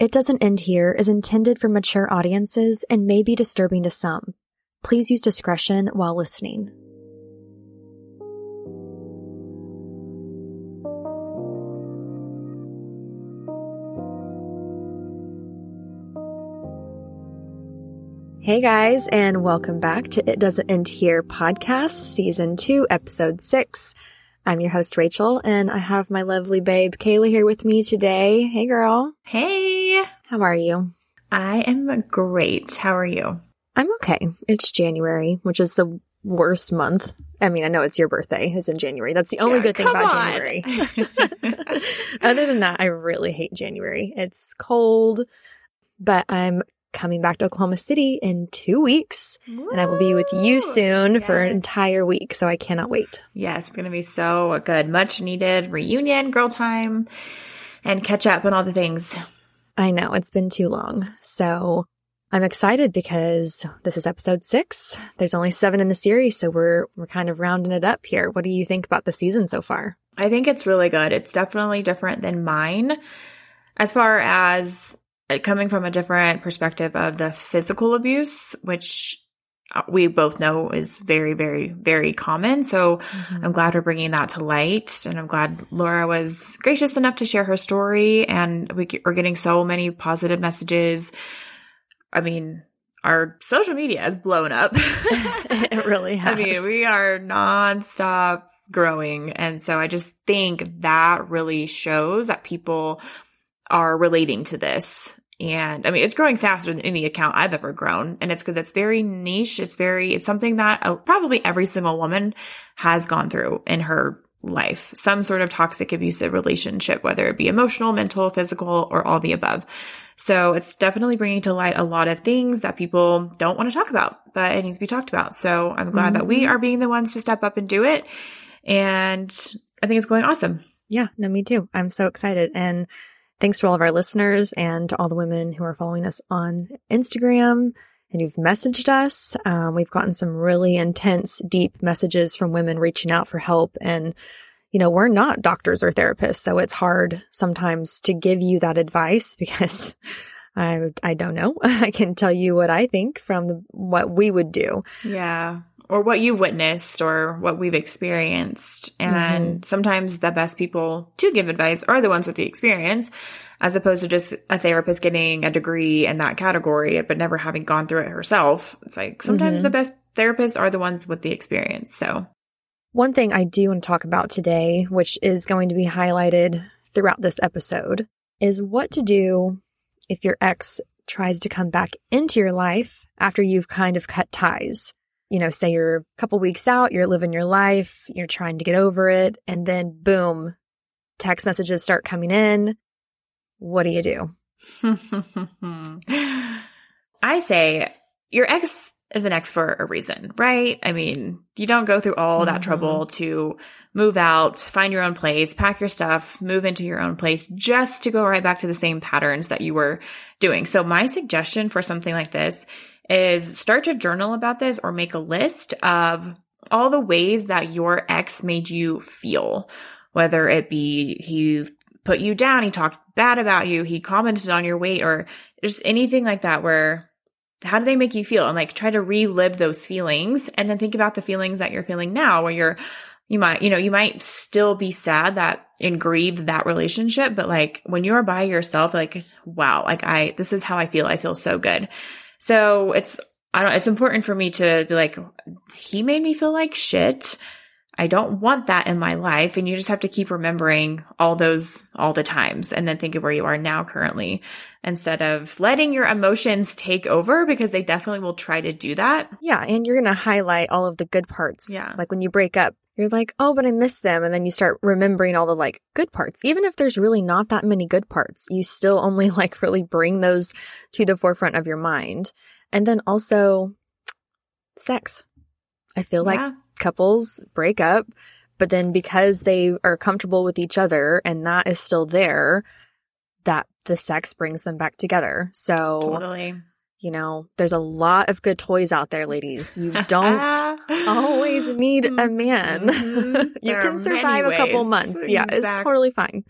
It Doesn't End Here is intended for mature audiences and may be disturbing to some. Please use discretion while listening. Hey guys, and welcome back to It Doesn't End Here podcast, season two, episode six. I'm your host, Rachel, and I have my lovely babe, Kayla, here with me today. Hey girl. Hey. How are you? I am great. How are you? I'm okay. It's January, which is the worst month. I mean, I know it's your birthday. It's in January. That's the only Yeah, good thing about on. January. Other than that, I really hate January. It's cold, but I'm coming back to Oklahoma City in two weeks, and I will be with you Woo! soon for an entire week. So I cannot wait. Yes, it's going to be so good. Much needed reunion, girl time, and catch up on all the things. I know it's been too long. So I'm excited because this is episode six. There's only seven in the series, so we're we're kind of rounding it up here. What do you think about the season so far? I think it's really good. It's definitely different than mine as far as coming from a different perspective of the physical abuse, which Uh, we both know is very, very, very common. So mm-hmm. I'm glad we're bringing that to light. And I'm glad Lora was gracious enough to share her story. And we we're getting so many positive messages. I mean, our social media has blown up. it really has. I mean, we are nonstop growing. And so I just think that really shows that people are relating to this. And I mean, it's growing faster than any account I've ever grown. And it's because it's very niche. It's very, it's something that uh, probably every single woman has gone through in her life. Some sort of toxic abusive relationship, whether it be emotional, mental, physical, or all the above. So it's definitely bringing to light a lot of things that people don't want to talk about, but it needs to be talked about. So I'm glad that we are being the ones to step up and do it. And I think it's going awesome. yeah, no, me too. I'm so excited. And thanks to all of our listeners and to all the women who are following us on Instagram and who've messaged us. Um, we've gotten some really intense, deep messages from women reaching out for help. And, you know, we're not doctors or therapists, so it's hard sometimes to give you that advice because I, I don't know. I can tell you what I think from the, what we would do. Yeah. Or what you've witnessed or what we've experienced. And sometimes the best people to give advice are the ones with the experience, as opposed to just a therapist getting a degree in that category, but never having gone through it herself. It's like sometimes Mhm. the best therapists are the ones with the experience. So One thing I do want to talk about today, which is going to be highlighted throughout this episode, is what to do if your ex tries to come back into your life after you've kind of cut ties. You know, say you're a couple weeks out, you're living your life, you're trying to get over it, and then boom, text messages start coming in. What do you do? I say your ex is an ex for a reason, right? I mean, you don't go through all that Mhm. trouble to move out, find your own place, pack your stuff, move into your own place just to go right back to the same patterns that you were doing. So my suggestion for something like this is start to journal about this or make a list of all the ways that your ex made you feel, whether it be he put you down, he talked bad about you, he commented on your weight, or just anything like that where how do they make you feel? And like try to relive those feelings and then think about the feelings that you're feeling now where you're you might, you know, you might still be sad that and grieve that relationship, but like when you're by yourself, like, wow, like I, this is how I feel. I feel so good. So it's, I don't, it's important for me to be like, he made me feel like shit. I don't want that in my life. And you just have to keep remembering all those, all the times and then think of where you are now currently instead of letting your emotions take over because they definitely will try to do that. Yeah, and you're going to highlight all of the good parts. Yeah. Like when you break up, you're like, oh, but I miss them. And then you start remembering all the like good parts. Even if there's really not that many good parts, you still only like really bring those to the forefront of your mind. And then also sex. I feel like Yeah. Couples break up, but then because they are comfortable with each other and that is still there, that the sex brings them back together. So, Totally. you know, there's a lot of good toys out there, ladies. You don't always need a man. Mhm. you can survive a couple months. Yeah, it's totally fine.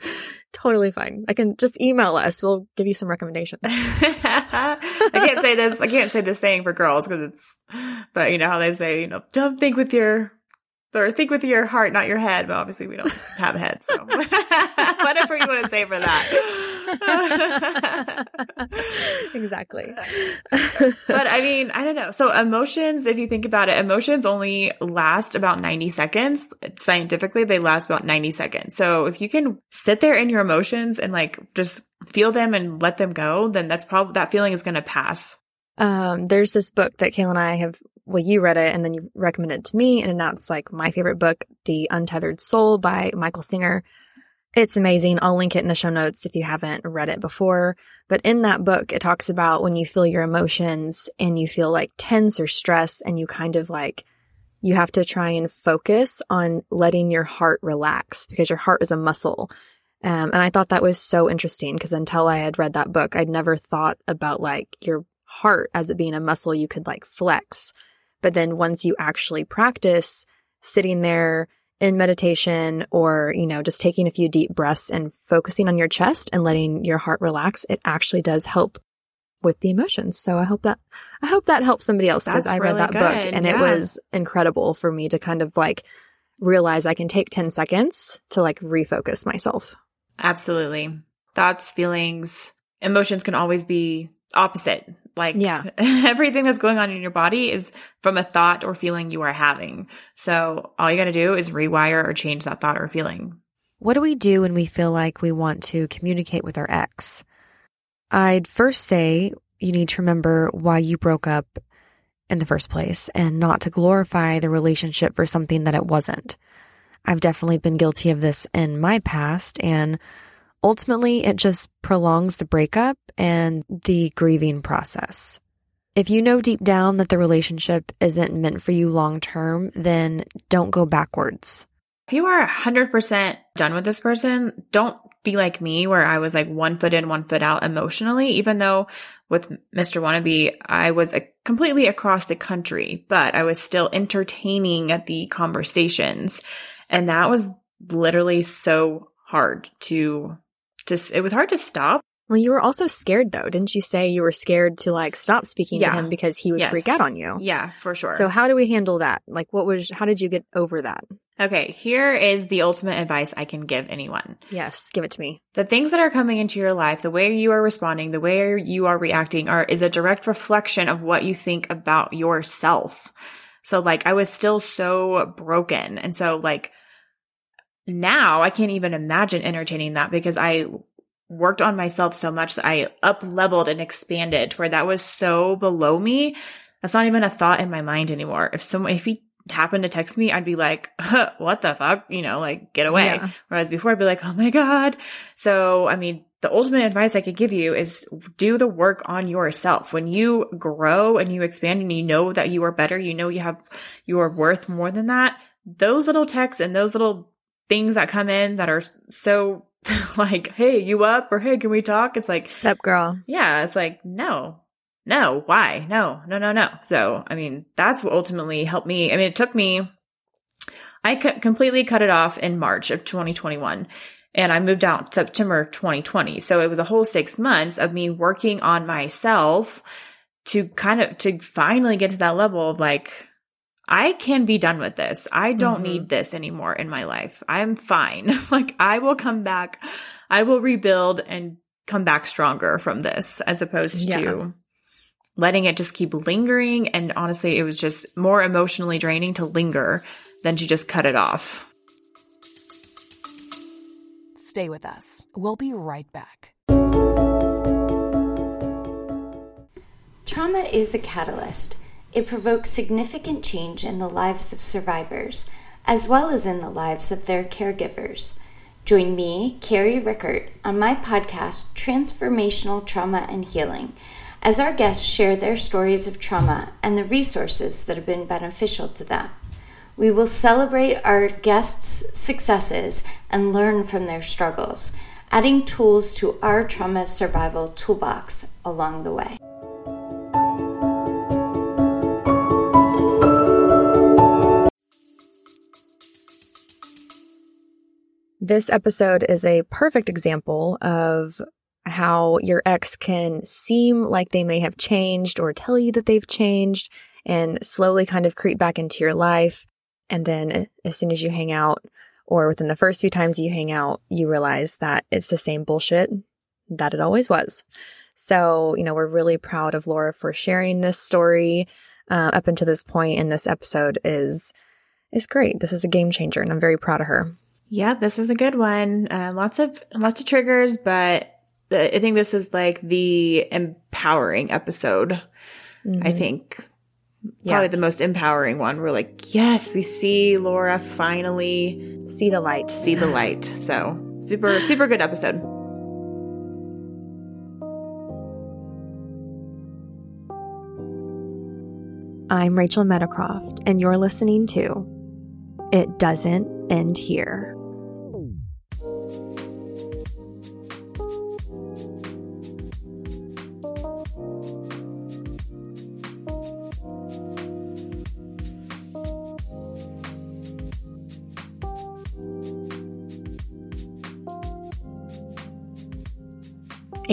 Totally fine. I can just email us. We'll give you some recommendations. I can't say this. I can't say this saying for girls because it's, but you know how they say, you know, don't think with your, or think with your heart, not your head. But obviously we don't have a head. So whatever you want to say for that. exactly. but I mean, I don't know. So emotions, if you think about it, emotions only last about 90 seconds. Scientifically, they last about 90 seconds. So if you can sit there in your emotions and like just feel them and let them go, then that's probably that feeling is going to pass. Um, there's this book that Kayla and I have, well, you read it and then you recommended it to me. And that's like my favorite book, The Untethered Soul by Michael Singer. It's amazing. I'll link it in the show notes if you haven't read it before. But in that book, it talks about when you feel your emotions and you feel like tense or stress and you kind of like, you have to try and focus on letting your heart relax because your heart is a muscle. Um, and I thought that was so interesting because until I had read that book, I'd never thought about like your heart as it being a muscle you could like flex. But then once you actually practice sitting there in meditation or, you know, just taking a few deep breaths and focusing on your chest and letting your heart relax, it actually does help with the emotions. So I hope that, I hope that helps somebody else because I read that good. book and it was incredible for me to kind of like realize I can take 10 seconds to like refocus myself. Absolutely. Thoughts, feelings, emotions can always be opposite. Like Yeah. everything that's going on in your body is from a thought or feeling you are having. So all you got to do is rewire or change that thought or feeling. What do we do when we feel like we want to communicate with our ex? I'd first say you need to remember why you broke up in the first place and not to glorify the relationship for something that it wasn't. I've definitely been guilty of this in my past and ultimately it just prolongs the breakup and the grieving process. If you know deep down that the relationship isn't meant for you long term, then don't go backwards. If you are 100% done with this person, don't be like me where I was like one foot in, one foot out emotionally, even though with Mr. Wannabe, I was a, completely across the country, but I was still entertaining at the conversations. And that was literally so hard to just, it was hard to stop. Well, you were also scared though. Didn't you say you were scared to like stop speaking to him because he would Yes. freak out on you? Yeah, for sure. So how do we handle that? Like what was, how did you get over that? okay, here is the ultimate advice I can give anyone. Yes, give it to me. the things that are coming into your life, the way you are responding, the way you are reacting are is a direct reflection of what you think about yourself. So like I was still so broken. And so like now I can't even imagine entertaining that because I worked on myself so much that I up leveled and expanded where that was so below me. That's not even a thought in my mind anymore. If someone, if he happened to text me, I'd be like, huh, what the fuck? You know, like get away. Yeah. Whereas before I'd be like, oh my God. So, I mean, the ultimate advice I could give you is do the work on yourself. When you grow and you expand and you know that you are better, you know you have, you are worth more than that. Those little texts and those little things that come in that are so like, hey, you up? Or hey, can we talk? It's like, Step girl. yeah, it's like, no, no, why? No, no, no, no. So, I mean, that's what ultimately helped me. I mean, it took me, I completely cut it off in March of 2021 and I moved out September 2020. So it was a whole six months of me working on myself to kind of, to finally get to that level of like, I can be done with this. I don't Mhm. need this anymore in my life. I'm fine. like I will come back. I will rebuild and come back stronger from this as opposed Yeah. to letting it just keep lingering. And honestly, it was just more emotionally draining to linger than to just cut it off. Stay with us. We'll be right back. Trauma is a catalyst. It provokes significant change in the lives of survivors, as well as in the lives of their caregivers. Join me, Carrie Rickert, on my podcast, Transformational Trauma and Healing, as our guests share their stories of trauma and the resources that have been beneficial to them. We will celebrate our guests' successes and learn from their struggles, adding tools to our trauma survival toolbox along the way. This episode is a perfect example of how your ex can seem like they may have changed or tell you that they've changed and slowly kind of creep back into your life. And then as soon as you hang out or within the first few times you hang out, you realize that it's the same bullshit that it always was. So, you know, we're really proud of Lora for sharing this story uh, up until this point. point, and this episode is is great. This is a game changer, and I'm very proud of her. Yeah, this is a good one. Uh, lots of lots of triggers, but I think this is like the empowering episode. Mm-hmm. I think yeah. probably the most empowering one. We're like, yes, we see Lora finally see the light, see the light. So super, super good episode. I'm Rachel Meadowcroft, and you're listening to It Doesn't End Here.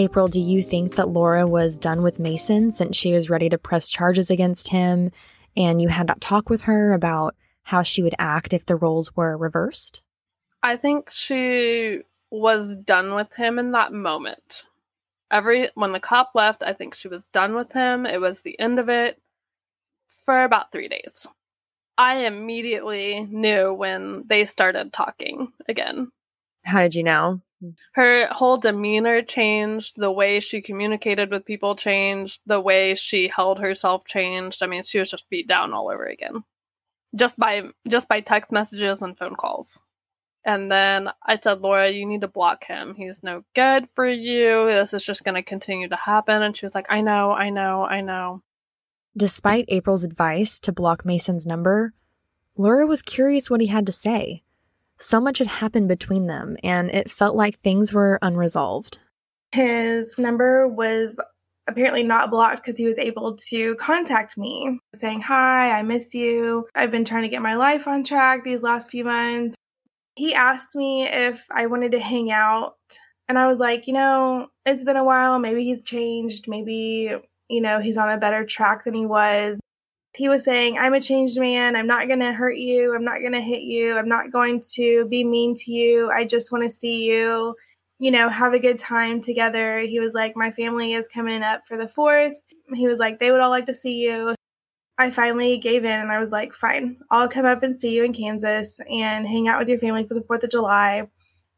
April, do you think that Lora was done with Mason since she was ready to press charges against him? And you had that talk with her about how she would act if the roles were reversed? I think she was done with him in that moment. Every when the cop left, I think she was done with him. It was the end of it for about 3 days. I immediately knew when they started talking again. How did you know? Her whole demeanor changed the way she communicated with people changed the way she held herself changed. I mean she was just beat down all over again. Just by just by text messages and phone calls. And then i said lora you need to block him. He's no good for you. This is just going to continue to happen. And she was like i know i know i know. Despite april's advice to block mason's number lora was curious what he had to say so much had happened between them, and it felt like things were unresolved. His number was apparently not blocked because he was able to contact me saying, Hi, I miss you. I've been trying to get my life on track these last few months. He asked me if I wanted to hang out. And I was like, you know, it's been a while. Maybe he's changed. Maybe, you know, he's on a better track than he was he was saying, I'm a changed man. I'm not going to hurt you. I'm not going to hit you. I'm not going to be mean to you. I just want to see you, you know, have a good time together. He was like, My family is coming up for the fourth. He was like, They would all like to see you. I finally gave in and I was like, Fine, I'll come up and see you in Kansas and hang out with your family for the 4th of July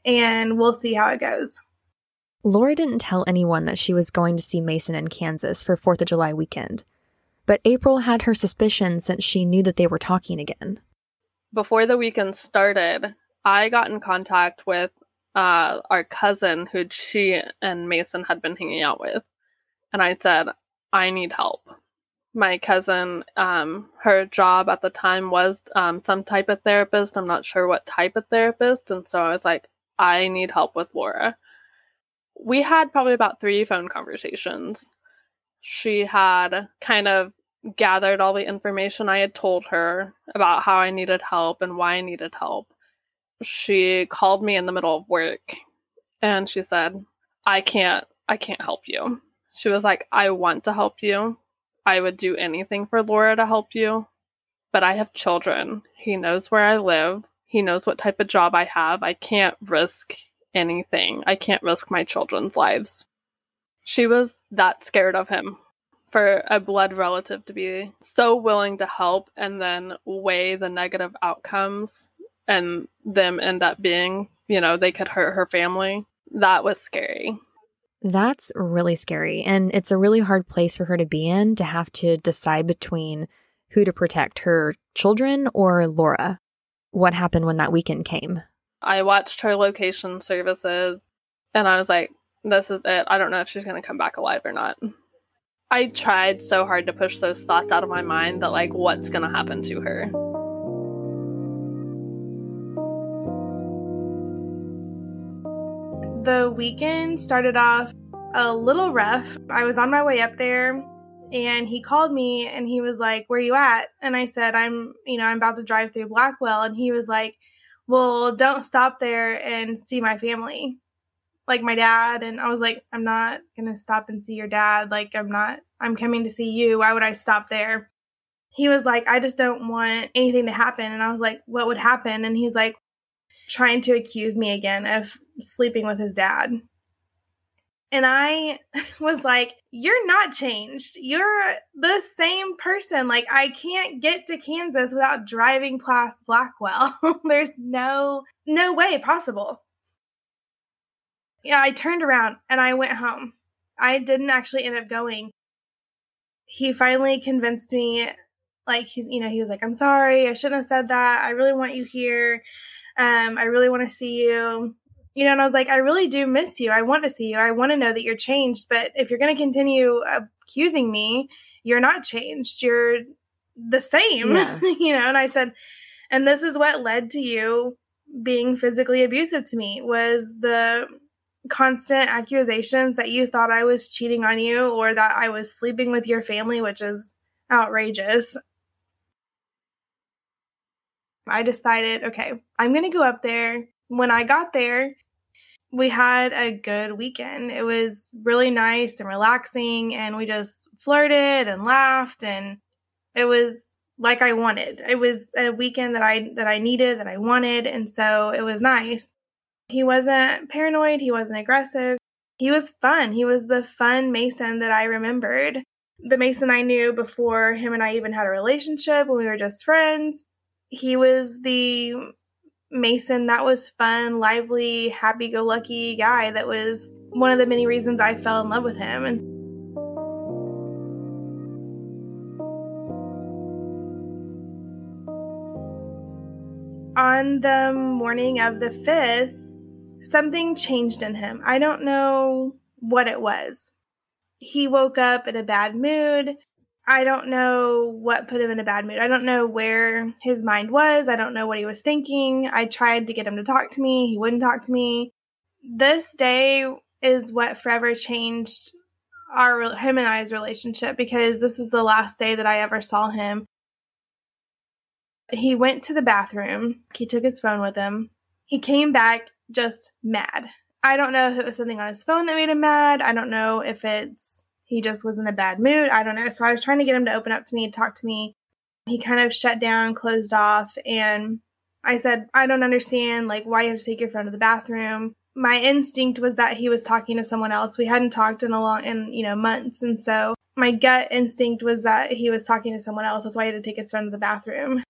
and we'll see how it goes. Lora didn't tell anyone that she was going to see Mason in Kansas for 4th of July weekend but April had her suspicions since she knew that they were talking again. Before the weekend started, I got in contact with uh, our cousin who she and Mason had been hanging out with. And I said, I need help. My cousin, um, her job at the time was um, some type of therapist. I'm not sure what type of therapist. And so I was like, I need help with Lora. We had probably about three phone conversations. She had kind of gathered all the information I had told her about how I needed help and why I needed help. She called me in the middle of work and she said, "I can't I can't help you." She was like, "I want to help you. I would do anything for Lora to help you, but I have children. He knows where I live. He knows what type of job I have. I can't risk anything. I can't risk my children's lives." She was that scared of him for a blood relative to be so willing to help and then weigh the negative outcomes and them end up being, you know, they could hurt her family. That was scary. That's really scary. And it's a really hard place for her to be in to have to decide between who to protect her children or Lora. What happened when that weekend came? I watched her location services and I was like, this is it. I don't know if she's going to come back alive or not. I tried so hard to push those thoughts out of my mind that, like, what's going to happen to her? The weekend started off a little rough. I was on my way up there and he called me and he was like, Where you at? And I said, I'm, you know, I'm about to drive through Blackwell. And he was like, well, don't stop there and see my family, like my dad. And I was like, I'm not going to stop and see your dad. Like, I'm not, I'm coming to see you. Why would I stop there? He was like, I just don't want anything to happen. And I was like, what would happen? And he's like, trying to accuse me again of sleeping with his dad. And I was like, You're not changed. You're the same person. Like, I can't get to Kansas without driving past Blackwell. There's no, no way possible. Yeah, I turned around and I went home. I didn't actually end up going. He finally convinced me, like, he's, you know, he was like, I'm sorry. I shouldn't have said that. I really want you here. Um, I really want to see you you know, and I was like, I really do miss you. I want to see you. I want to know that you're changed. But if you're going to continue accusing me, you're not changed. You're the same, yeah. you know. And I said, and this is what led to you being physically abusive to me was the constant accusations that you thought I was cheating on you or that I was sleeping with your family, which is outrageous. I decided, okay, I'm going to go up there when I got there, we had a good weekend. It was really nice and relaxing, and we just flirted and laughed, and it was like I wanted. It was a weekend that I that I needed, that I wanted, and so it was nice. He wasn't paranoid, he wasn't aggressive. He was fun. He was the fun Mason that I remembered. The Mason I knew before him and I even had a relationship when we were just friends. He was the Mason that was fun, lively, happy go lucky guy that was one of the many reasons I fell in love with him. And on the morning of the 5th, something changed in him. I don't know what it was. He woke up in a bad mood. I don't know what put him in a bad mood. I don't know where his mind was. I don't know what he was thinking. I tried to get him to talk to me. He wouldn't talk to me. This day is what forever changed our him and I's relationship because this is the last day that I ever saw him. He went to the bathroom. He took his phone with him. He came back just mad. I don't know if it was something on his phone that made him mad. I don't know if it's he just was in a bad mood. I don't know. So I was trying to get him to open up to me talk to me. He kind of shut down, closed off, and I said, I don't understand, like, why you have to take your phone to the bathroom. My instinct was that he was talking to someone else. We hadn't talked in a long, in, you know, months. And so my gut instinct was that he was talking to someone else. That's why he had to take his phone to the bathroom.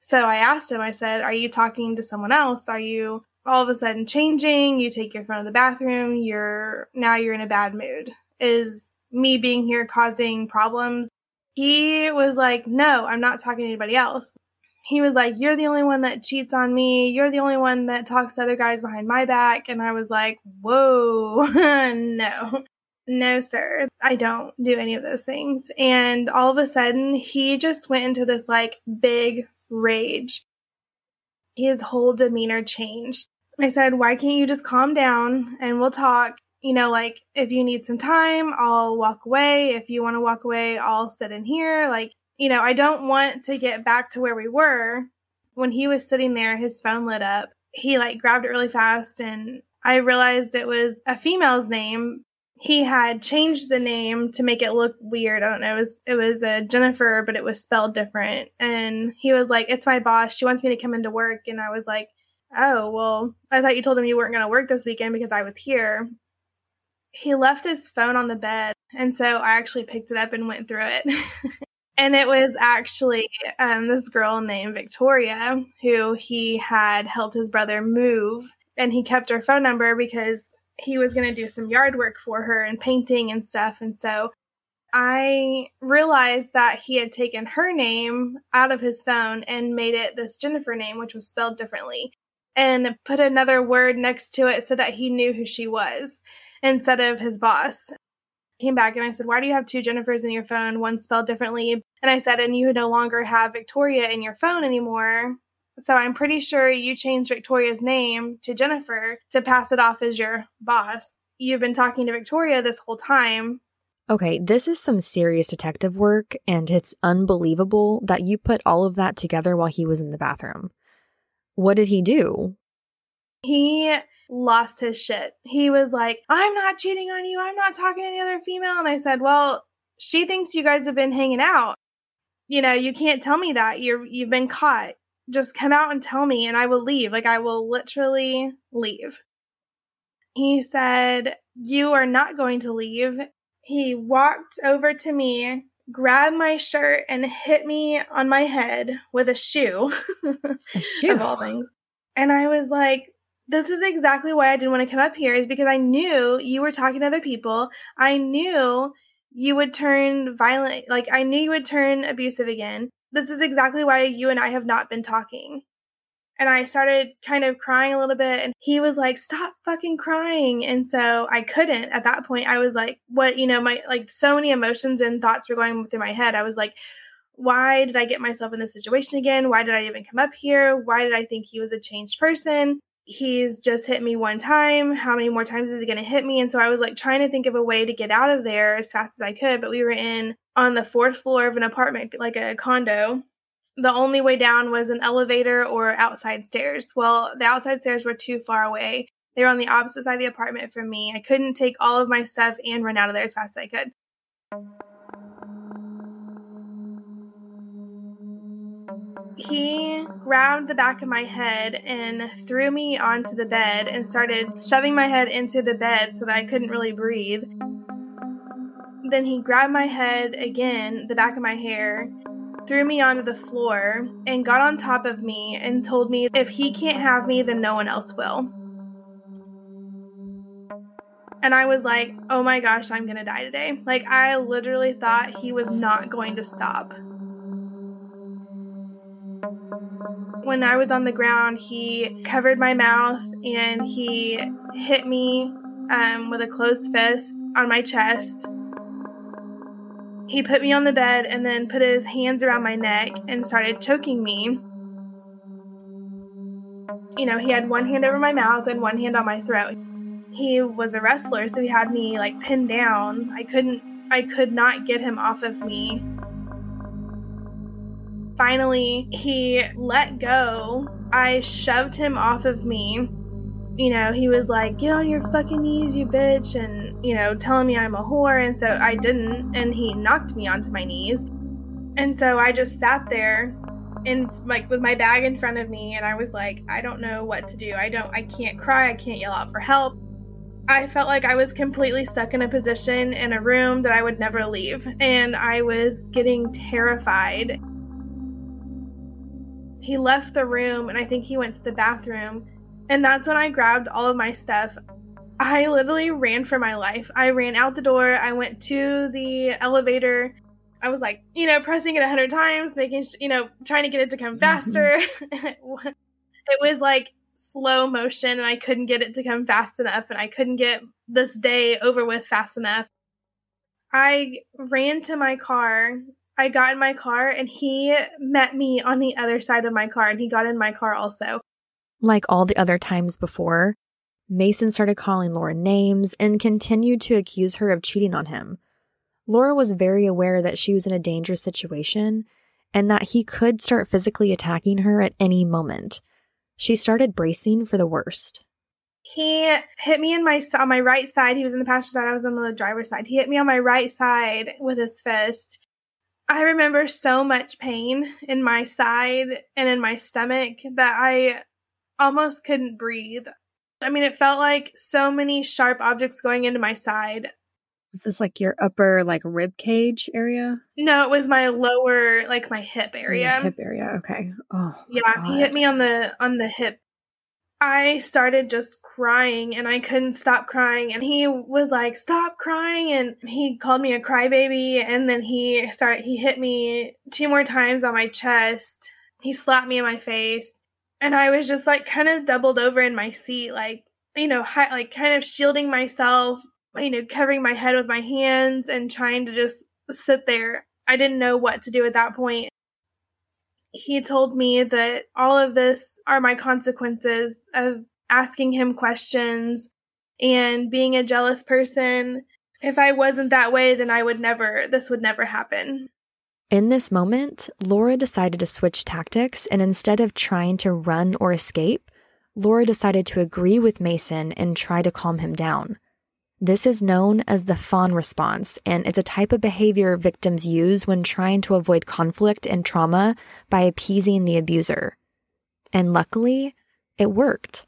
So I asked him, I said, Are you talking to someone else? Are you all of a sudden changing? You take your phone to the bathroom. You're now you're in a bad mood. Is me being here causing problems. He was like, No, I'm not talking to anybody else. He was like, You're the only one that cheats on me. You're the only one that talks to other guys behind my back. And I was like, Whoa, no. No, sir, I don't do any of those things. And all of a sudden, he just went into this like big rage. His whole demeanor changed. I said, Why can't you just calm down and we'll talk? you know, like if you need some time, I'll walk away. If you want to walk away, I'll sit in here. Like, you know, I don't want to get back to where we were. When he was sitting there, his phone lit up. He like grabbed it really fast and I realized it was a female's name. He had changed the name to make it look weird. I don't know. It was it was a Jennifer, but it was spelled different. And he was like, "It's my boss. She wants me to come into work." And I was like, "Oh, well, I thought you told him you weren't going to work this weekend because I was here." he left his phone on the bed. And so I actually picked it up and went through it. and it was actually um, this girl named Victoria who he had helped his brother move. And he kept her phone number because he was going to do some yard work for her and painting and stuff. And so I realized that he had taken her name out of his phone and made it this Jennifer name, which was spelled differently, and put another word next to it so that he knew who she was instead of his boss. Came back and I said, Why do you have two Jennifers in your phone, one spelled differently? And I said, And you no longer have Victoria in your phone anymore. So I'm pretty sure you changed Victoria's name to Jennifer to pass it off as your boss. You've been talking to Victoria this whole time. Okay, this is some serious detective work, and it's unbelievable that you put all of that together while he was in the bathroom. What did he do? He lost his shit. He was like, I'm not cheating on you. I'm not talking to any other female. And I said, Well, she thinks you guys have been hanging out. You know, you can't tell me that. You're you've been caught. Just come out and tell me and I will leave. Like I will literally leave. He said, You are not going to leave. He walked over to me, grabbed my shirt, and hit me on my head with a shoe. A shoe? of all things. And I was like, this is exactly why I didn't want to come up here, is because I knew you were talking to other people. I knew you would turn violent. Like, I knew you would turn abusive again. This is exactly why you and I have not been talking. And I started kind of crying a little bit, and he was like, Stop fucking crying. And so I couldn't at that point. I was like, What, you know, my like so many emotions and thoughts were going through my head. I was like, why did I get myself in this situation again? Why did I even come up here? Why did I think he was a changed person? He's just hit me one time. How many more times is he going to hit me? And so I was like trying to think of a way to get out of there as fast as I could. But we were in on the fourth floor of an apartment, like a condo. The only way down was an elevator or outside stairs. Well, the outside stairs were too far away. They were on the opposite side of the apartment from me. I couldn't take all of my stuff and run out of there as fast as I could. he grabbed the back of my head and threw me onto the bed and started shoving my head into the bed so that I couldn't really breathe. Then he grabbed my head again, the back of my hair, threw me onto the floor, and got on top of me and told me if he can't have me, then no one else will. And I was like, oh my gosh, I'm gonna die today. Like, I literally thought he was not going to stop. When I was on the ground, he covered my mouth and he hit me um, with a closed fist on my chest. He put me on the bed and then put his hands around my neck and started choking me. You know, he had one hand over my mouth and one hand on my throat. He was a wrestler, so he had me like pinned down. I couldn't, I could not get him off of me finally he let go, I shoved him off of me. You know, he was like, Get on your fucking knees, you bitch, and, you know, telling me I'm a whore. And so I didn't, and he knocked me onto my knees. And so I just sat there in like with my bag in front of me and I was like, I don't know what to do. I don't I can't cry, I can't yell out for help. I felt like I was completely stuck in a position in a room that I would never leave and I was getting terrified he left the room and I think he went to the bathroom. And that's when I grabbed all of my stuff. I literally ran for my life. I ran out the door. I went to the elevator. I was like, you know, pressing it a hundred times, making, sh- you know, trying to get it to come faster. Mm-hmm. it was like slow motion and I couldn't get it to come fast enough and I couldn't get this day over with fast enough. I ran to my car I got in my car and he met me on the other side of my car and he got in my car also. Like all the other times before, Mason started calling Lora names and continued to accuse her of cheating on him. Lora was very aware that she was in a dangerous situation and that he could start physically attacking her at any moment. She started bracing for the worst. He hit me in my on my right side. He was in the passenger side. I was on the driver's side. He hit me on my right side with his fist. I remember so much pain in my side and in my stomach that I almost couldn't breathe. I mean, it felt like so many sharp objects going into my side. Was this like your upper like rib cage area? No, it was my lower like my hip oh, area. Your hip area. Okay. Oh. Yeah, God. he hit me on the on the hip I started just crying and I couldn't stop crying. And he was like, stop crying. And he called me a crybaby. And then he started, he hit me two more times on my chest. He slapped me in my face. And I was just like kind of doubled over in my seat, like, you know, hi- like kind of shielding myself, you know, covering my head with my hands and trying to just sit there. I didn't know what to do at that point he told me that all of this are my consequences of asking him questions and being a jealous person. If I wasn't that way, then I would never, this would never happen. In this moment, Lora decided to switch tactics, and instead of trying to run or escape, Lora decided to agree with Mason and try to calm him down. This is known as the fawn response, and it's a type of behavior victims use when trying to avoid conflict and trauma by appeasing the abuser. And luckily, it worked.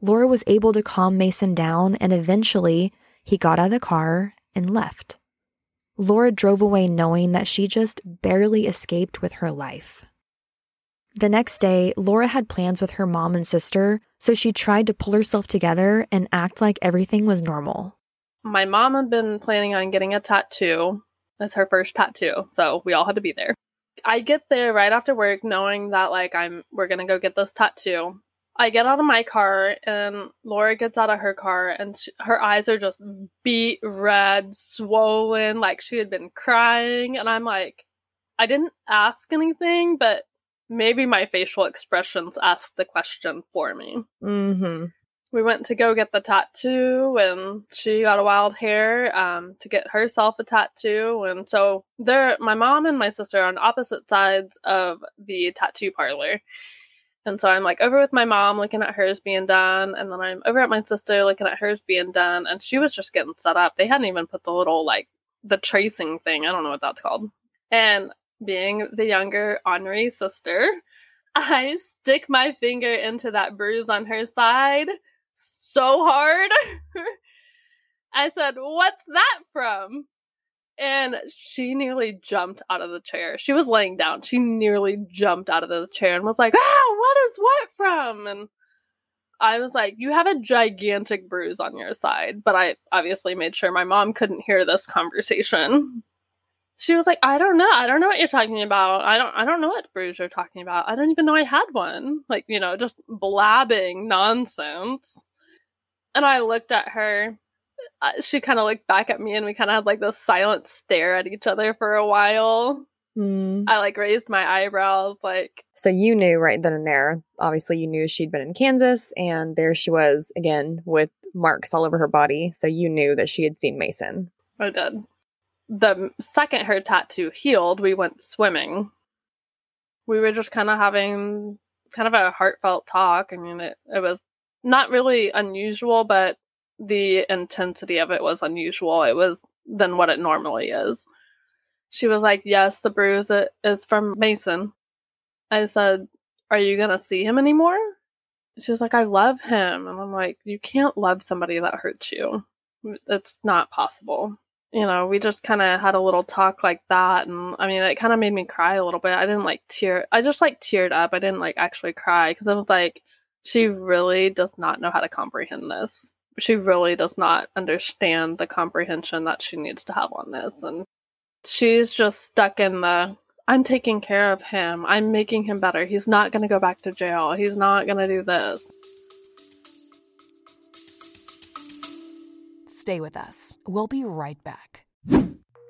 Lora was able to calm Mason down, and eventually, he got out of the car and left. Lora drove away knowing that she just barely escaped with her life. The next day, Lora had plans with her mom and sister, so she tried to pull herself together and act like everything was normal my mom had been planning on getting a tattoo as her first tattoo, so we all had to be there. I get there right after work knowing that like I'm we're going to go get this tattoo. I get out of my car and Lora gets out of her car and she, her eyes are just beet red, swollen, like she had been crying. And I'm like I didn't ask anything, but maybe my facial expressions asked the question for me. Mhm we went to go get the tattoo and she got a wild hair um, to get herself a tattoo. And so there my mom and my sister are on opposite sides of the tattoo parlor and so i'm like over with my mom looking at hers being done and then i'm over at my sister looking at hers being done and she was just getting set up they hadn't even put the little like the tracing thing i don't know what that's called and being the younger honorary sister I stick my finger into that bruise on her side so hard. I said, What's that from? And she nearly jumped out of the chair. She was laying down. She nearly jumped out of the chair and was like, Ah, what is what from? And I was like, You have a gigantic bruise on your side. But I obviously made sure my mom couldn't hear this conversation. She was like, I don't know. I don't know what you're talking about. I don't I don't know what bruise you're talking about. I don't even know I had one. Like, you know, just blabbing nonsense. And I looked at her. Uh, she kind of looked back at me, and we kind of had like this silent stare at each other for a while. Mm. I like raised my eyebrows, like. So you knew right then and there. Obviously, you knew she'd been in Kansas, and there she was again with marks all over her body. So you knew that she had seen Mason. I did. The second her tattoo healed, we went swimming. We were just kind of having kind of a heartfelt talk. I mean, it, it was not really unusual, but the intensity of it was unusual. It was than what it normally is. She was like, Yes, the bruise is from Mason. I said, Are you going to see him anymore? She was like, I love him. And I'm like, You can't love somebody that hurts you. It's not possible. You know, we just kind of had a little talk like that. And I mean, it kind of made me cry a little bit. I didn't like tear, I just like teared up. I didn't like actually cry because I was like, she really does not know how to comprehend this. She really does not understand the comprehension that she needs to have on this. And she's just stuck in the I'm taking care of him. I'm making him better. He's not going to go back to jail. He's not going to do this. Stay with us. We'll be right back.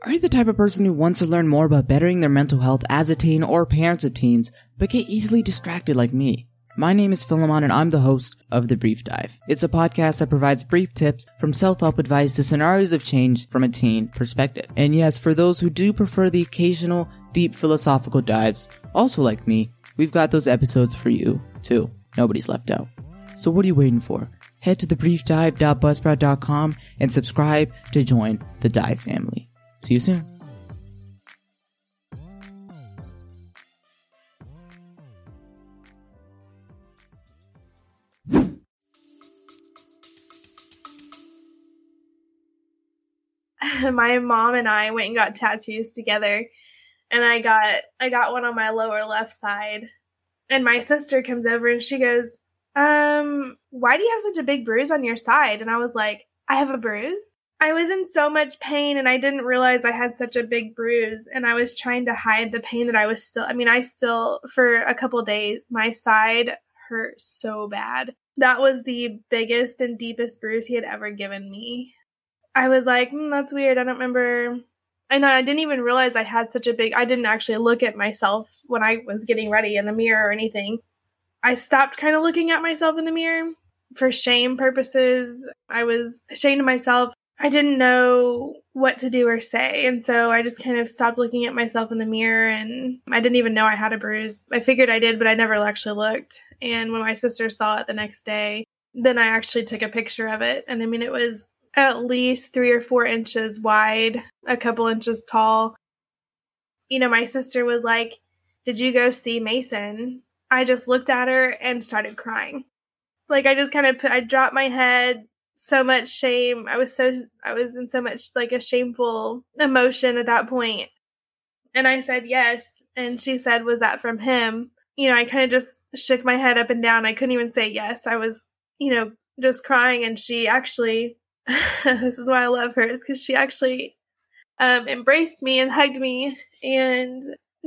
Are you the type of person who wants to learn more about bettering their mental health as a teen or parents of teens, but get easily distracted like me? My name is Philemon and I'm the host of The Brief Dive. It's a podcast that provides brief tips from self-help advice to scenarios of change from a teen perspective. And yes, for those who do prefer the occasional deep philosophical dives, also like me, we've got those episodes for you too. Nobody's left out. So what are you waiting for? Head to thebriefdive.buzzsprout.com and subscribe to join the Dive family. See you soon. my mom and I went and got tattoos together. And I got I got one on my lower left side. And my sister comes over and she goes, "Um, why do you have such a big bruise on your side?" And I was like, "I have a bruise?" I was in so much pain and I didn't realize I had such a big bruise and I was trying to hide the pain that I was still I mean I still for a couple days my side hurt so bad. That was the biggest and deepest bruise he had ever given me. I was like, mm, that's weird. I don't remember. And I didn't even realize I had such a big. I didn't actually look at myself when I was getting ready in the mirror or anything. I stopped kind of looking at myself in the mirror for shame purposes. I was ashamed of myself. I didn't know what to do or say. And so I just kind of stopped looking at myself in the mirror and I didn't even know I had a bruise. I figured I did, but I never actually looked. And when my sister saw it the next day, then I actually took a picture of it. And I mean, it was at least three or four inches wide, a couple inches tall. You know, my sister was like, Did you go see Mason? I just looked at her and started crying. Like, I just kind of put, I dropped my head, so much shame. I was so, I was in so much like a shameful emotion at that point. And I said, Yes. And she said, Was that from him? You know, I kind of just shook my head up and down. I couldn't even say yes. I was, you know, just crying. And she actually this is why I love her, is because she actually um, embraced me and hugged me and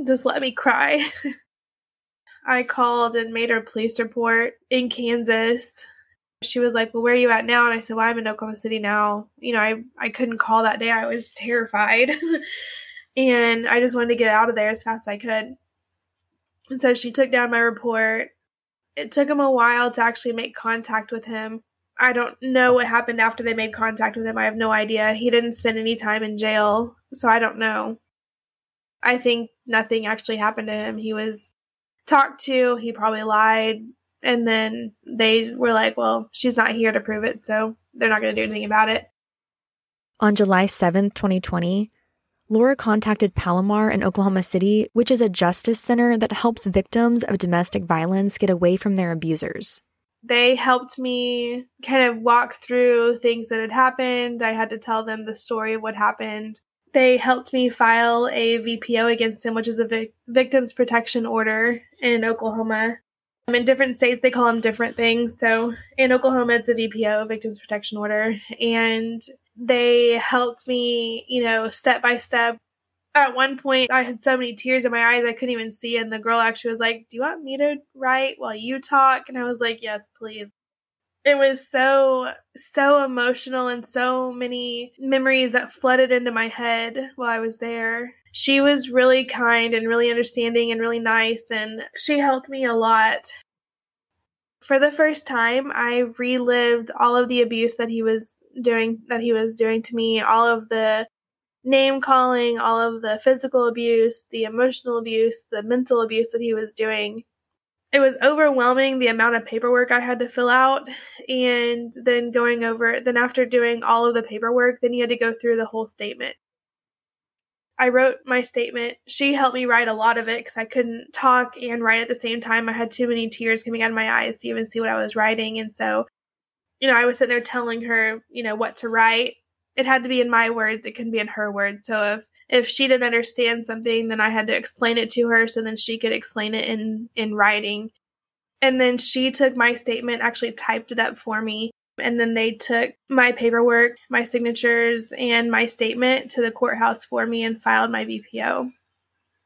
just let me cry. I called and made her police report in Kansas. She was like, Well, where are you at now? And I said, Well, I'm in Oklahoma City now. You know, I, I couldn't call that day. I was terrified. and I just wanted to get out of there as fast as I could. And so she took down my report. It took him a while to actually make contact with him. I don't know what happened after they made contact with him. I have no idea. He didn't spend any time in jail, so I don't know. I think nothing actually happened to him. He was talked to, he probably lied, and then they were like, well, she's not here to prove it, so they're not going to do anything about it. On July 7th, 2020, Lora contacted Palomar in Oklahoma City, which is a justice center that helps victims of domestic violence get away from their abusers they helped me kind of walk through things that had happened. I had to tell them the story of what happened. They helped me file a VPO against him, which is a vic- victims protection order in Oklahoma. Um, in different states, they call them different things. So in Oklahoma, it's a VPO, victims protection order. And they helped me, you know, step by step at one point I had so many tears in my eyes I couldn't even see and the girl actually was like, "Do you want me to write while you talk?" and I was like, "Yes, please." It was so so emotional and so many memories that flooded into my head while I was there. She was really kind and really understanding and really nice and she helped me a lot. For the first time, I relived all of the abuse that he was doing that he was doing to me, all of the name calling, all of the physical abuse, the emotional abuse, the mental abuse that he was doing. It was overwhelming the amount of paperwork I had to fill out. And then going over, then after doing all of the paperwork, then you had to go through the whole statement. I wrote my statement. She helped me write a lot of it because I couldn't talk and write at the same time. I had too many tears coming out of my eyes to even see what I was writing. And so, you know, I was sitting there telling her, you know, what to write it had to be in my words. It couldn't be in her words. So if if she didn't understand something, then I had to explain it to her so then she could explain it in in writing. And then she took my statement, actually typed it up for me. And then they took my paperwork, my signatures, and my statement to the courthouse for me and filed my VPO.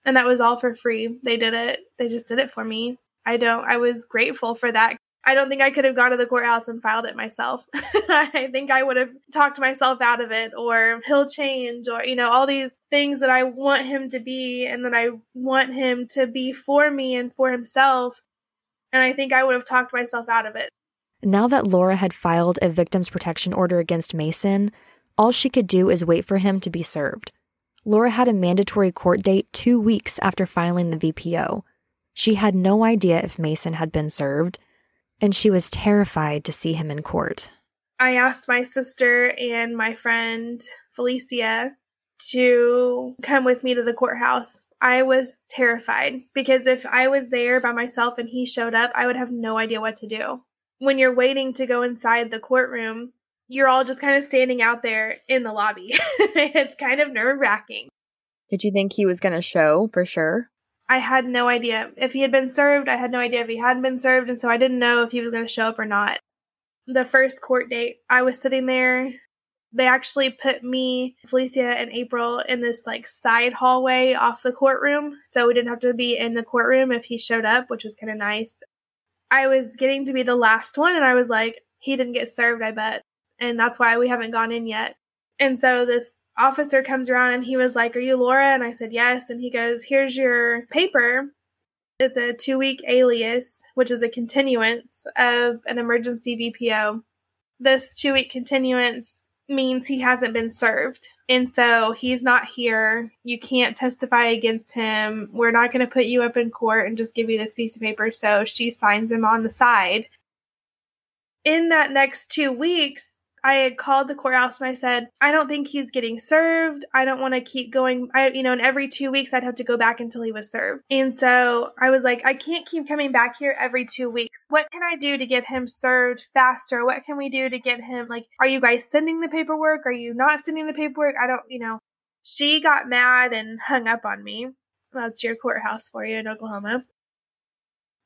And that was all for free. They did it. They just did it for me. I don't, I was grateful for that I don't think I could have gone to the courthouse and filed it myself. I think I would have talked myself out of it, or he'll change, or, you know, all these things that I want him to be and that I want him to be for me and for himself. And I think I would have talked myself out of it. Now that Lora had filed a victim's protection order against Mason, all she could do is wait for him to be served. Lora had a mandatory court date two weeks after filing the VPO. She had no idea if Mason had been served and she was terrified to see him in court. I asked my sister and my friend Felicia to come with me to the courthouse. I was terrified because if I was there by myself and he showed up, I would have no idea what to do. When you're waiting to go inside the courtroom, you're all just kind of standing out there in the lobby. it's kind of nerve wracking. Did you think he was going to show for sure? I had no idea. If he had been served, I had no idea if he hadn't been served, and so I didn't know if he was going to show up or not. The first court date, I was sitting there. They actually put me, Felicia, and April in this like side hallway off the courtroom, so we didn't have to be in the courtroom if he showed up, which was kind of nice. I was getting to be the last one, and I was like, he didn't get served, I bet. And that's why we haven't gone in yet. And so this officer comes around and he was like, Are you Lora? And I said, Yes. And he goes, Here's your paper. It's a two week alias, which is a continuance of an emergency VPO. This two week continuance means he hasn't been served. And so he's not here. You can't testify against him. We're not going to put you up in court and just give you this piece of paper. So she signs him on the side. In that next two weeks, I had called the courthouse and I said, I don't think he's getting served. I don't want to keep going. I, you know, and every two weeks I'd have to go back until he was served. And so I was like, I can't keep coming back here every two weeks. What can I do to get him served faster? What can we do to get him, like, are you guys sending the paperwork? Are you not sending the paperwork? I don't, you know, she got mad and hung up on me. That's your courthouse for you in Oklahoma.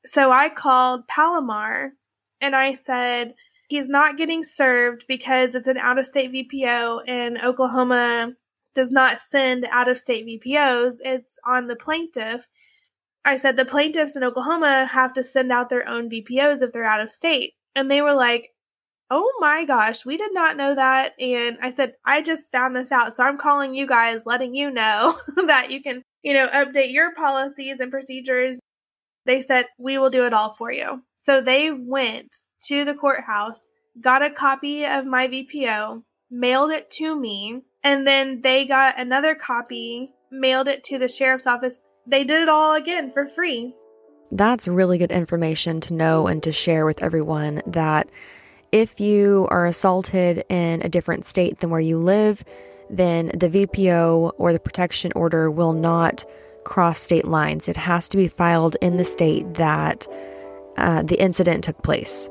So I called Palomar and I said, He's not getting served because it's an out of state VPO and Oklahoma does not send out of state VPOs. It's on the plaintiff. I said the plaintiffs in Oklahoma have to send out their own VPOs if they're out of state. And they were like, oh my gosh, we did not know that. And I said, I just found this out. So I'm calling you guys, letting you know that you can, you know, update your policies and procedures. They said, we will do it all for you. So they went to the courthouse, got a copy of my VPO, mailed it to me, and then they got another copy, mailed it to the sheriff's office. They did it all again for free. That's really good information to know and to share with everyone that if you are assaulted in a different state than where you live, then the VPO or the protection order will not cross state lines. It has to be filed in the state that uh, the incident took place.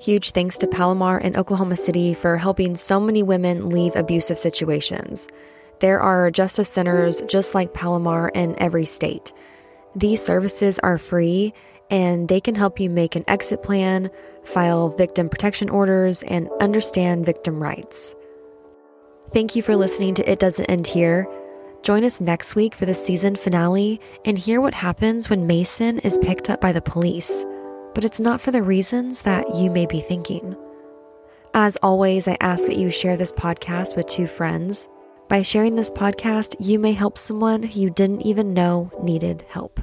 Huge thanks to Palomar in Oklahoma City for helping so many women leave abusive situations. There are justice centers just like Palomar in every state. These services are free and they can help you make an exit plan, file victim protection orders, and understand victim rights. Thank you for listening to It Doesn't End Here. Join us next week for the season finale and hear what happens when Mason is picked up by the police but it's not for the reasons that you may be thinking. As always, I ask that you share this podcast with two friends. By sharing this podcast, you may help someone who you didn't even know needed help.